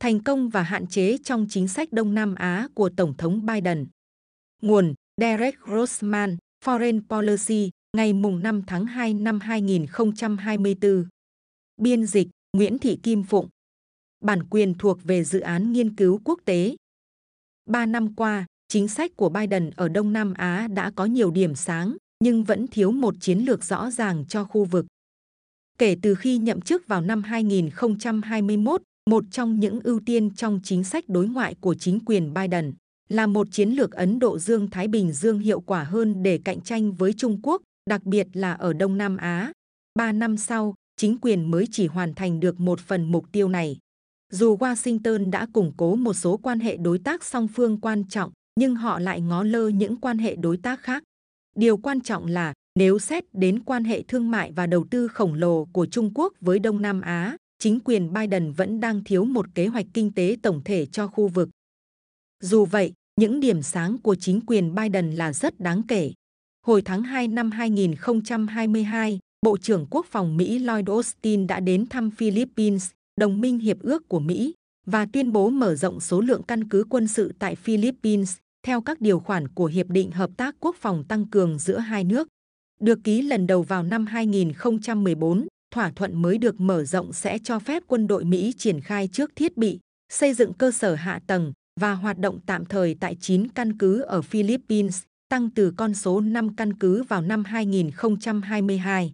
thành công và hạn chế trong chính sách Đông Nam Á của Tổng thống Biden. Nguồn Derek Grossman, Foreign Policy, ngày 5 tháng 2 năm 2024. Biên dịch Nguyễn Thị Kim Phụng. Bản quyền thuộc về dự án nghiên cứu quốc tế. Ba năm qua, chính sách của Biden ở Đông Nam Á đã có nhiều điểm sáng, nhưng vẫn thiếu một chiến lược rõ ràng cho khu vực. Kể từ khi nhậm chức vào năm 2021, một trong những ưu tiên trong chính sách đối ngoại của chính quyền Biden là một chiến lược Ấn Độ Dương-Thái Bình Dương hiệu quả hơn để cạnh tranh với Trung Quốc, đặc biệt là ở Đông Nam Á. Ba năm sau, chính quyền mới chỉ hoàn thành được một phần mục tiêu này. Dù Washington đã củng cố một số quan hệ đối tác song phương quan trọng, nhưng họ lại ngó lơ những quan hệ đối tác khác. Điều quan trọng là nếu xét đến quan hệ thương mại và đầu tư khổng lồ của Trung Quốc với Đông Nam Á, chính quyền Biden vẫn đang thiếu một kế hoạch kinh tế tổng thể cho khu vực. Dù vậy, những điểm sáng của chính quyền Biden là rất đáng kể. Hồi tháng 2 năm 2022, Bộ trưởng Quốc phòng Mỹ Lloyd Austin đã đến thăm Philippines, đồng minh hiệp ước của Mỹ, và tuyên bố mở rộng số lượng căn cứ quân sự tại Philippines theo các điều khoản của Hiệp định Hợp tác Quốc phòng tăng cường giữa hai nước. Được ký lần đầu vào năm 2014, thỏa thuận mới được mở rộng sẽ cho phép quân đội Mỹ triển khai trước thiết bị, xây dựng cơ sở hạ tầng và hoạt động tạm thời tại 9 căn cứ ở Philippines, tăng từ con số 5 căn cứ vào năm 2022.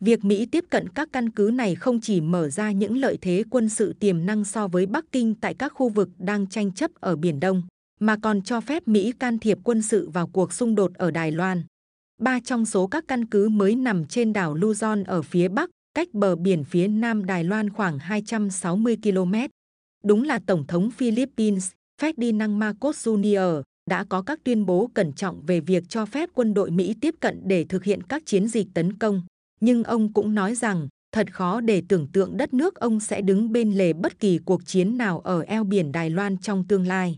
Việc Mỹ tiếp cận các căn cứ này không chỉ mở ra những lợi thế quân sự tiềm năng so với Bắc Kinh tại các khu vực đang tranh chấp ở Biển Đông, mà còn cho phép Mỹ can thiệp quân sự vào cuộc xung đột ở Đài Loan. Ba trong số các căn cứ mới nằm trên đảo Luzon ở phía Bắc, cách bờ biển phía Nam Đài Loan khoảng 260 km. Đúng là Tổng thống Philippines, Ferdinand Marcos Jr. đã có các tuyên bố cẩn trọng về việc cho phép quân đội Mỹ tiếp cận để thực hiện các chiến dịch tấn công. Nhưng ông cũng nói rằng, thật khó để tưởng tượng đất nước ông sẽ đứng bên lề bất kỳ cuộc chiến nào ở eo biển Đài Loan trong tương lai.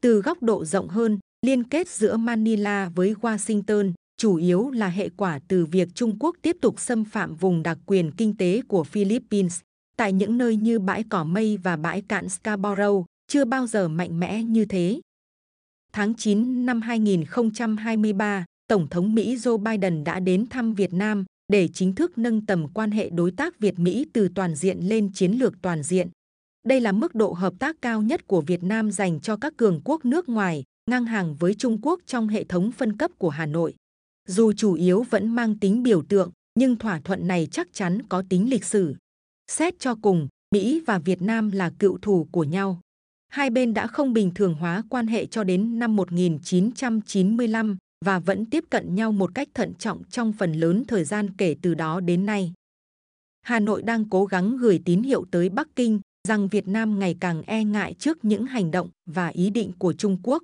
Từ góc độ rộng hơn, liên kết giữa Manila với Washington chủ yếu là hệ quả từ việc Trung Quốc tiếp tục xâm phạm vùng đặc quyền kinh tế của Philippines tại những nơi như bãi cỏ mây và bãi cạn Scarborough chưa bao giờ mạnh mẽ như thế. Tháng 9 năm 2023, Tổng thống Mỹ Joe Biden đã đến thăm Việt Nam để chính thức nâng tầm quan hệ đối tác Việt-Mỹ từ toàn diện lên chiến lược toàn diện. Đây là mức độ hợp tác cao nhất của Việt Nam dành cho các cường quốc nước ngoài, ngang hàng với Trung Quốc trong hệ thống phân cấp của Hà Nội. Dù chủ yếu vẫn mang tính biểu tượng, nhưng thỏa thuận này chắc chắn có tính lịch sử. Xét cho cùng, Mỹ và Việt Nam là cựu thù của nhau. Hai bên đã không bình thường hóa quan hệ cho đến năm 1995 và vẫn tiếp cận nhau một cách thận trọng trong phần lớn thời gian kể từ đó đến nay. Hà Nội đang cố gắng gửi tín hiệu tới Bắc Kinh rằng Việt Nam ngày càng e ngại trước những hành động và ý định của Trung Quốc.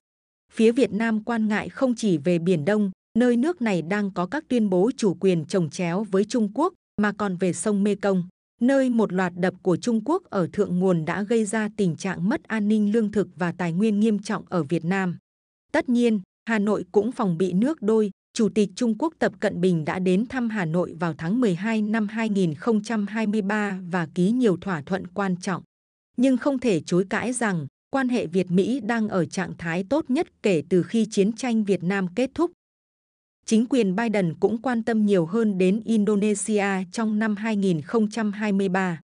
Phía Việt Nam quan ngại không chỉ về Biển Đông, nơi nước này đang có các tuyên bố chủ quyền trồng chéo với Trung Quốc, mà còn về sông Mekong, nơi một loạt đập của Trung Quốc ở thượng nguồn đã gây ra tình trạng mất an ninh lương thực và tài nguyên nghiêm trọng ở Việt Nam. Tất nhiên, Hà Nội cũng phòng bị nước đôi. Chủ tịch Trung Quốc Tập Cận Bình đã đến thăm Hà Nội vào tháng 12 năm 2023 và ký nhiều thỏa thuận quan trọng. Nhưng không thể chối cãi rằng quan hệ Việt-Mỹ đang ở trạng thái tốt nhất kể từ khi chiến tranh Việt Nam kết thúc. Chính quyền Biden cũng quan tâm nhiều hơn đến Indonesia trong năm 2023.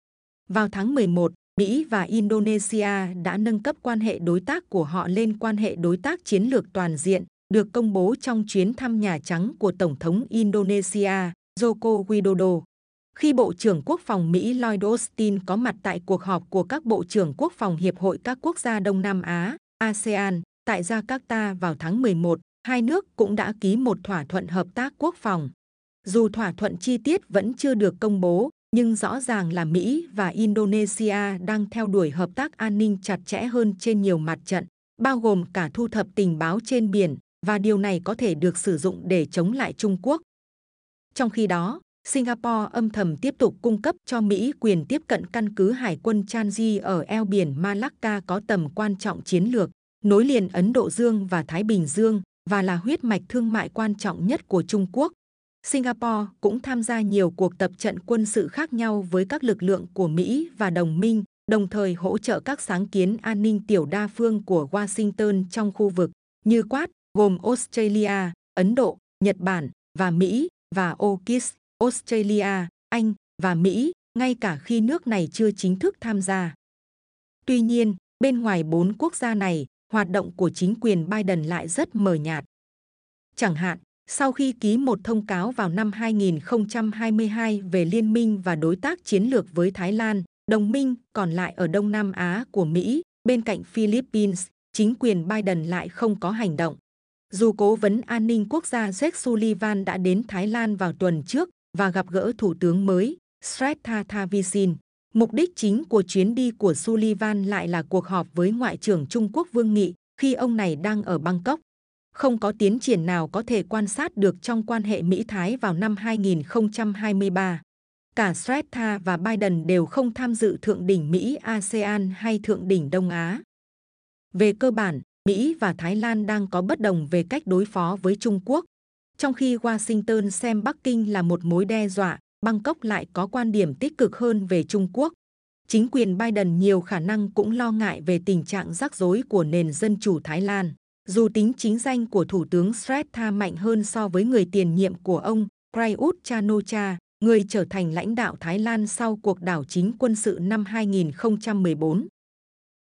Vào tháng 11, Mỹ và Indonesia đã nâng cấp quan hệ đối tác của họ lên quan hệ đối tác chiến lược toàn diện, được công bố trong chuyến thăm Nhà Trắng của Tổng thống Indonesia Joko Widodo. Khi Bộ trưởng Quốc phòng Mỹ Lloyd Austin có mặt tại cuộc họp của các Bộ trưởng Quốc phòng Hiệp hội các quốc gia Đông Nam Á, ASEAN, tại Jakarta vào tháng 11, hai nước cũng đã ký một thỏa thuận hợp tác quốc phòng. Dù thỏa thuận chi tiết vẫn chưa được công bố, nhưng rõ ràng là Mỹ và Indonesia đang theo đuổi hợp tác an ninh chặt chẽ hơn trên nhiều mặt trận, bao gồm cả thu thập tình báo trên biển, và điều này có thể được sử dụng để chống lại Trung Quốc. Trong khi đó, Singapore âm thầm tiếp tục cung cấp cho Mỹ quyền tiếp cận căn cứ hải quân Changi ở eo biển Malacca có tầm quan trọng chiến lược, nối liền Ấn Độ Dương và Thái Bình Dương và là huyết mạch thương mại quan trọng nhất của Trung Quốc. Singapore cũng tham gia nhiều cuộc tập trận quân sự khác nhau với các lực lượng của Mỹ và đồng minh, đồng thời hỗ trợ các sáng kiến an ninh tiểu đa phương của Washington trong khu vực, như Quad, gồm Australia, Ấn Độ, Nhật Bản và Mỹ, và AUKUS, Australia, Anh và Mỹ, ngay cả khi nước này chưa chính thức tham gia. Tuy nhiên, bên ngoài bốn quốc gia này, hoạt động của chính quyền Biden lại rất mờ nhạt. Chẳng hạn, sau khi ký một thông cáo vào năm 2022 về liên minh và đối tác chiến lược với Thái Lan, đồng minh còn lại ở Đông Nam Á của Mỹ, bên cạnh Philippines, chính quyền Biden lại không có hành động. Dù cố vấn an ninh quốc gia Jake Sullivan đã đến Thái Lan vào tuần trước và gặp gỡ thủ tướng mới Srettha Thavisin, mục đích chính của chuyến đi của Sullivan lại là cuộc họp với Ngoại trưởng Trung Quốc Vương Nghị khi ông này đang ở Bangkok. Không có tiến triển nào có thể quan sát được trong quan hệ Mỹ-Thái vào năm 2023. Cả Srettha và Biden đều không tham dự thượng đỉnh Mỹ-ASEAN hay thượng đỉnh Đông Á. Về cơ bản, Mỹ và Thái Lan đang có bất đồng về cách đối phó với Trung Quốc. Trong khi Washington xem Bắc Kinh là một mối đe dọa, Bangkok lại có quan điểm tích cực hơn về Trung Quốc. Chính quyền Biden nhiều khả năng cũng lo ngại về tình trạng rắc rối của nền dân chủ Thái Lan. Dù tính chính danh của Thủ tướng Srettha mạnh hơn so với người tiền nhiệm của ông Prayut Chan-o-cha, người trở thành lãnh đạo Thái Lan sau cuộc đảo chính quân sự năm 2014.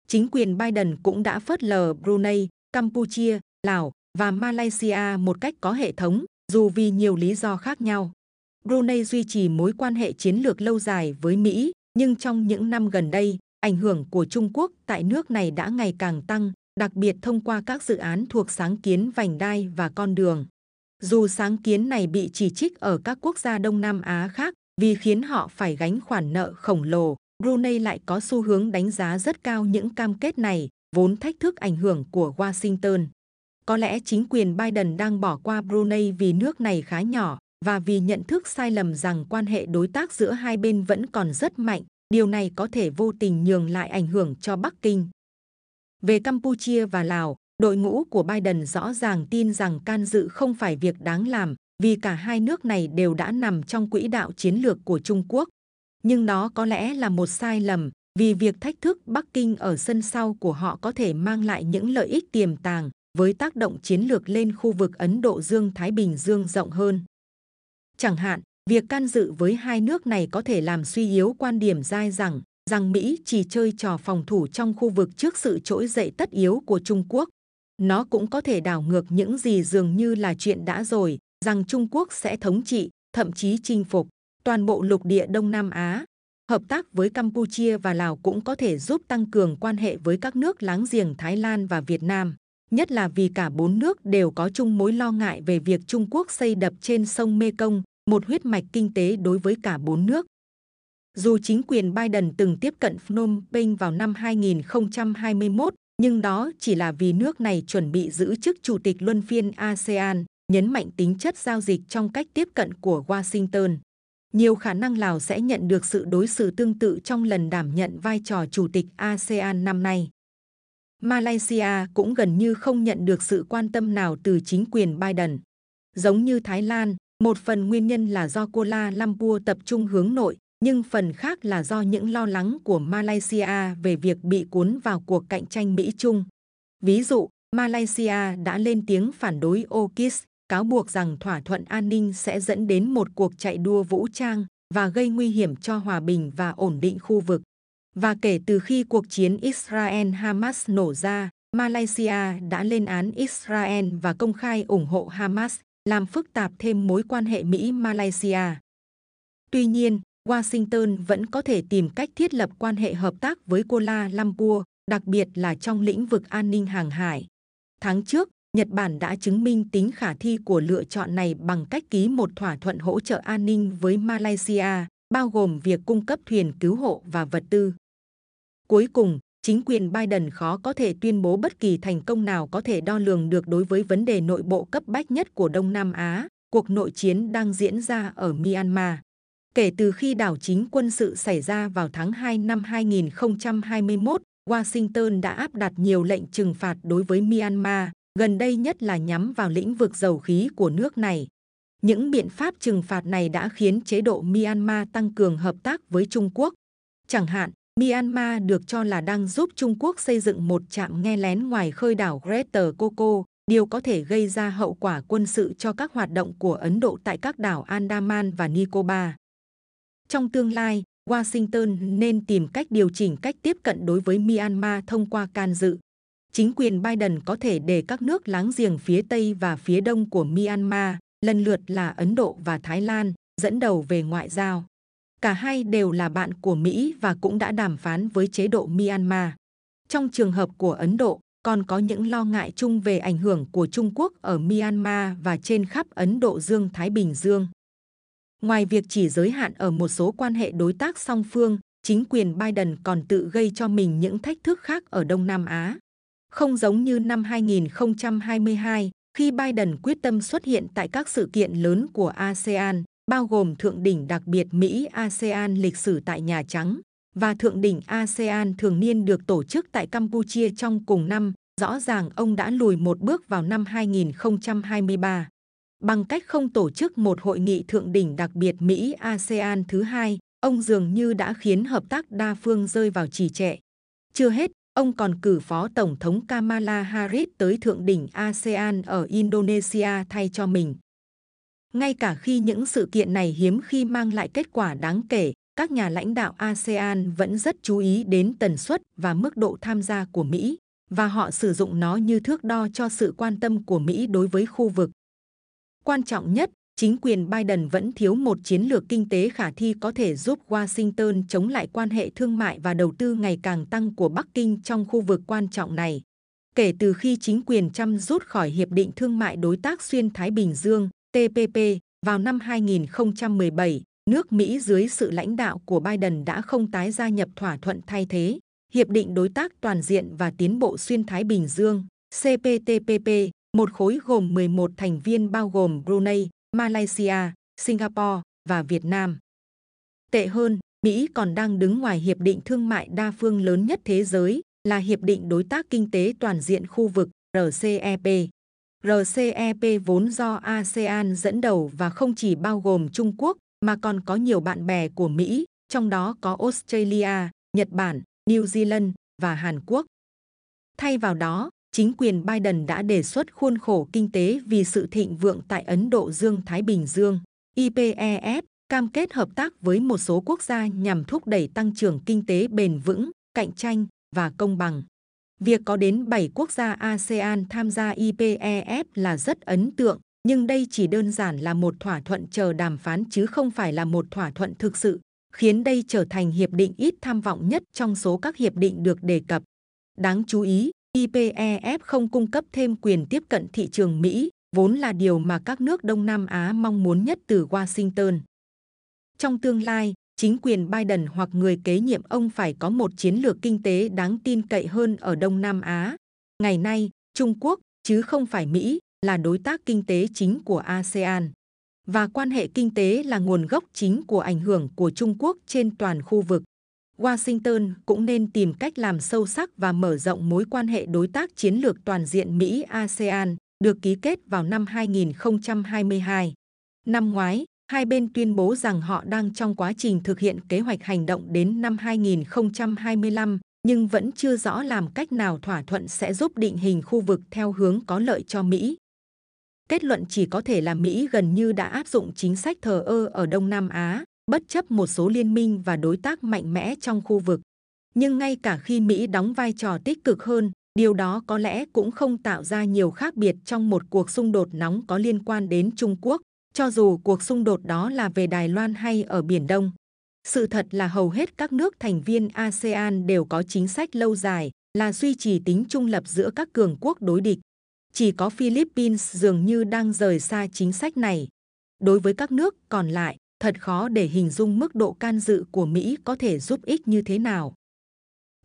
Chính quyền Biden cũng đã phớt lờ Brunei, Campuchia, Lào và Malaysia một cách có hệ thống, dù vì nhiều lý do khác nhau. Brunei duy trì mối quan hệ chiến lược lâu dài với Mỹ, nhưng trong những năm gần đây, ảnh hưởng của Trung Quốc tại nước này đã ngày càng tăng, đặc biệt thông qua các dự án thuộc sáng kiến vành đai và con đường. Dù sáng kiến này bị chỉ trích ở các quốc gia Đông Nam Á khác vì khiến họ phải gánh khoản nợ khổng lồ, Brunei lại có xu hướng đánh giá rất cao những cam kết này, vốn thách thức ảnh hưởng của Washington. Có lẽ chính quyền Biden đang bỏ qua Brunei vì nước này khá nhỏ và vì nhận thức sai lầm rằng quan hệ đối tác giữa hai bên vẫn còn rất mạnh, điều này có thể vô tình nhường lại ảnh hưởng cho Bắc Kinh. Về Campuchia và Lào, đội ngũ của Biden rõ ràng tin rằng can dự không phải việc đáng làm vì cả hai nước này đều đã nằm trong quỹ đạo chiến lược của Trung Quốc. Nhưng đó có lẽ là một sai lầm vì việc thách thức Bắc Kinh ở sân sau của họ có thể mang lại những lợi ích tiềm tàng với tác động chiến lược lên khu vực Ấn Độ Dương-Thái Bình Dương rộng hơn. Chẳng hạn, việc can dự với hai nước này có thể làm suy yếu quan điểm dai rằng rằng Mỹ chỉ chơi trò phòng thủ trong khu vực trước sự trỗi dậy tất yếu của Trung Quốc. Nó cũng có thể đảo ngược những gì dường như là chuyện đã rồi, rằng Trung Quốc sẽ thống trị, thậm chí chinh phục toàn bộ lục địa Đông Nam Á. Hợp tác với Campuchia và Lào cũng có thể giúp tăng cường quan hệ với các nước láng giềng Thái Lan và Việt Nam, nhất là vì cả bốn nước đều có chung mối lo ngại về việc Trung Quốc xây đập trên sông Mekong, một huyết mạch kinh tế đối với cả bốn nước. Dù chính quyền Biden từng tiếp cận Phnom Penh vào năm 2021, nhưng đó chỉ là vì nước này chuẩn bị giữ chức chủ tịch luân phiên ASEAN, nhấn mạnh tính chất giao dịch trong cách tiếp cận của Washington. Nhiều khả năng Lào sẽ nhận được sự đối xử tương tự trong lần đảm nhận vai trò chủ tịch ASEAN năm nay. Malaysia cũng gần như không nhận được sự quan tâm nào từ chính quyền Biden. Giống như Thái Lan, một phần nguyên nhân là do Kuala Lumpur tập trung hướng nội, nhưng phần khác là do những lo lắng của Malaysia về việc bị cuốn vào cuộc cạnh tranh Mỹ-Trung. Ví dụ, Malaysia đã lên tiếng phản đối AUKUS, cáo buộc rằng thỏa thuận an ninh sẽ dẫn đến một cuộc chạy đua vũ trang và gây nguy hiểm cho hòa bình và ổn định khu vực. Và kể từ khi cuộc chiến Israel-Hamas nổ ra, Malaysia đã lên án Israel và công khai ủng hộ Hamas, làm phức tạp thêm mối quan hệ Mỹ-Malaysia. Tuy nhiên, Washington vẫn có thể tìm cách thiết lập quan hệ hợp tác với Kuala Lumpur, đặc biệt là trong lĩnh vực an ninh hàng hải. Tháng trước, Nhật Bản đã chứng minh tính khả thi của lựa chọn này bằng cách ký một thỏa thuận hỗ trợ an ninh với Malaysia, bao gồm việc cung cấp thuyền cứu hộ và vật tư. Cuối cùng, chính quyền Biden khó có thể tuyên bố bất kỳ thành công nào có thể đo lường được đối với vấn đề nội bộ cấp bách nhất của Đông Nam Á, cuộc nội chiến đang diễn ra ở Myanmar. Kể từ khi đảo chính quân sự xảy ra vào tháng 2 năm 2021, Washington đã áp đặt nhiều lệnh trừng phạt đối với Myanmar, gần đây nhất là nhắm vào lĩnh vực dầu khí của nước này. Những biện pháp trừng phạt này đã khiến chế độ Myanmar tăng cường hợp tác với Trung Quốc. Chẳng hạn, Myanmar được cho là đang giúp Trung Quốc xây dựng một trạm nghe lén ngoài khơi đảo Greater Coco, điều có thể gây ra hậu quả quân sự cho các hoạt động của Ấn Độ tại các đảo Andaman và Nicobar. Trong tương lai, Washington nên tìm cách điều chỉnh cách tiếp cận đối với Myanmar thông qua can dự. Chính quyền Biden có thể để các nước láng giềng phía Tây và phía Đông của Myanmar, lần lượt là Ấn Độ và Thái Lan, dẫn đầu về ngoại giao. Cả hai đều là bạn của Mỹ và cũng đã đàm phán với chế độ Myanmar. Trong trường hợp của Ấn Độ, còn có những lo ngại chung về ảnh hưởng của Trung Quốc ở Myanmar và trên khắp Ấn Độ Dương-Thái Bình Dương. Ngoài việc chỉ giới hạn ở một số quan hệ đối tác song phương, chính quyền Biden còn tự gây cho mình những thách thức khác ở Đông Nam Á. Không giống như năm 2022, khi Biden quyết tâm xuất hiện tại các sự kiện lớn của ASEAN, bao gồm Thượng đỉnh đặc biệt Mỹ-ASEAN lịch sử tại Nhà Trắng và Thượng đỉnh ASEAN thường niên được tổ chức tại Campuchia trong cùng năm, rõ ràng ông đã lùi một bước vào năm 2023. Bằng cách không tổ chức một hội nghị thượng đỉnh đặc biệt Mỹ-ASEAN thứ hai, ông dường như đã khiến hợp tác đa phương rơi vào trì trệ. Chưa hết, ông còn cử Phó Tổng thống Kamala Harris tới thượng đỉnh ASEAN ở Indonesia thay cho mình. Ngay cả khi những sự kiện này hiếm khi mang lại kết quả đáng kể, các nhà lãnh đạo ASEAN vẫn rất chú ý đến tần suất và mức độ tham gia của Mỹ, và họ sử dụng nó như thước đo cho sự quan tâm của Mỹ đối với khu vực. Quan trọng nhất, chính quyền Biden vẫn thiếu một chiến lược kinh tế khả thi có thể giúp Washington chống lại quan hệ thương mại và đầu tư ngày càng tăng của Bắc Kinh trong khu vực quan trọng này. Kể từ khi chính quyền Trump rút khỏi Hiệp định Thương mại Đối tác Xuyên Thái Bình Dương, TPP, vào năm 2017, nước Mỹ dưới sự lãnh đạo của Biden đã không tái gia nhập thỏa thuận thay thế, Hiệp định Đối tác Toàn diện và Tiến bộ Xuyên Thái Bình Dương, CPTPP, một khối gồm 11 thành viên bao gồm Brunei, Malaysia, Singapore và Việt Nam. Tệ hơn, Mỹ còn đang đứng ngoài Hiệp định Thương mại đa phương lớn nhất thế giới là Hiệp định Đối tác Kinh tế Toàn diện khu vực RCEP. RCEP vốn do ASEAN dẫn đầu và không chỉ bao gồm Trung Quốc mà còn có nhiều bạn bè của Mỹ, trong đó có Australia, Nhật Bản, New Zealand và Hàn Quốc. Thay vào đó, chính quyền Biden đã đề xuất khuôn khổ kinh tế vì sự thịnh vượng tại Ấn Độ Dương-Thái Bình Dương, IPEF, cam kết hợp tác với một số quốc gia nhằm thúc đẩy tăng trưởng kinh tế bền vững, cạnh tranh và công bằng. Việc có đến 7 quốc gia ASEAN tham gia IPEF là rất ấn tượng, nhưng đây chỉ đơn giản là một thỏa thuận chờ đàm phán chứ không phải là một thỏa thuận thực sự, khiến đây trở thành hiệp định ít tham vọng nhất trong số các hiệp định được đề cập. Đáng chú ý, IPEF không cung cấp thêm quyền tiếp cận thị trường Mỹ, vốn là điều mà các nước Đông Nam Á mong muốn nhất từ Washington. Trong tương lai, chính quyền Biden hoặc người kế nhiệm ông phải có một chiến lược kinh tế đáng tin cậy hơn ở Đông Nam Á. Ngày nay, Trung Quốc, chứ không phải Mỹ, là đối tác kinh tế chính của ASEAN. Và quan hệ kinh tế là nguồn gốc chính của ảnh hưởng của Trung Quốc trên toàn khu vực. Washington cũng nên tìm cách làm sâu sắc và mở rộng mối quan hệ đối tác chiến lược toàn diện Mỹ-ASEAN được ký kết vào năm 2022. Năm ngoái, hai bên tuyên bố rằng họ đang trong quá trình thực hiện kế hoạch hành động đến năm 2025, nhưng vẫn chưa rõ làm cách nào thỏa thuận sẽ giúp định hình khu vực theo hướng có lợi cho Mỹ. Kết luận chỉ có thể là Mỹ gần như đã áp dụng chính sách thờ ơ ở Đông Nam Á, bất chấp một số liên minh và đối tác mạnh mẽ trong khu vực. Nhưng ngay cả khi Mỹ đóng vai trò tích cực hơn, điều đó có lẽ cũng không tạo ra nhiều khác biệt trong một cuộc xung đột nóng có liên quan đến Trung Quốc, cho dù cuộc xung đột đó là về Đài Loan hay ở Biển Đông. Sự thật là hầu hết các nước thành viên ASEAN đều có chính sách lâu dài là duy trì tính trung lập giữa các cường quốc đối địch. Chỉ có Philippines dường như đang rời xa chính sách này. Đối với các nước còn lại, thật khó để hình dung mức độ can dự của Mỹ có thể giúp ích như thế nào.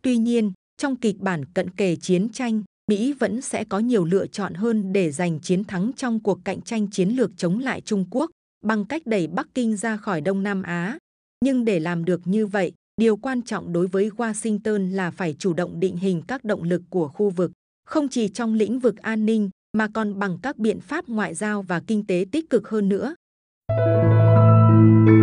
Tuy nhiên, trong kịch bản cận kề chiến tranh, Mỹ vẫn sẽ có nhiều lựa chọn hơn để giành chiến thắng trong cuộc cạnh tranh chiến lược chống lại Trung Quốc bằng cách đẩy Bắc Kinh ra khỏi Đông Nam Á. Nhưng để làm được như vậy, điều quan trọng đối với Washington là phải chủ động định hình các động lực của khu vực, không chỉ trong lĩnh vực an ninh mà còn bằng các biện pháp ngoại giao và kinh tế tích cực hơn nữa. Thank you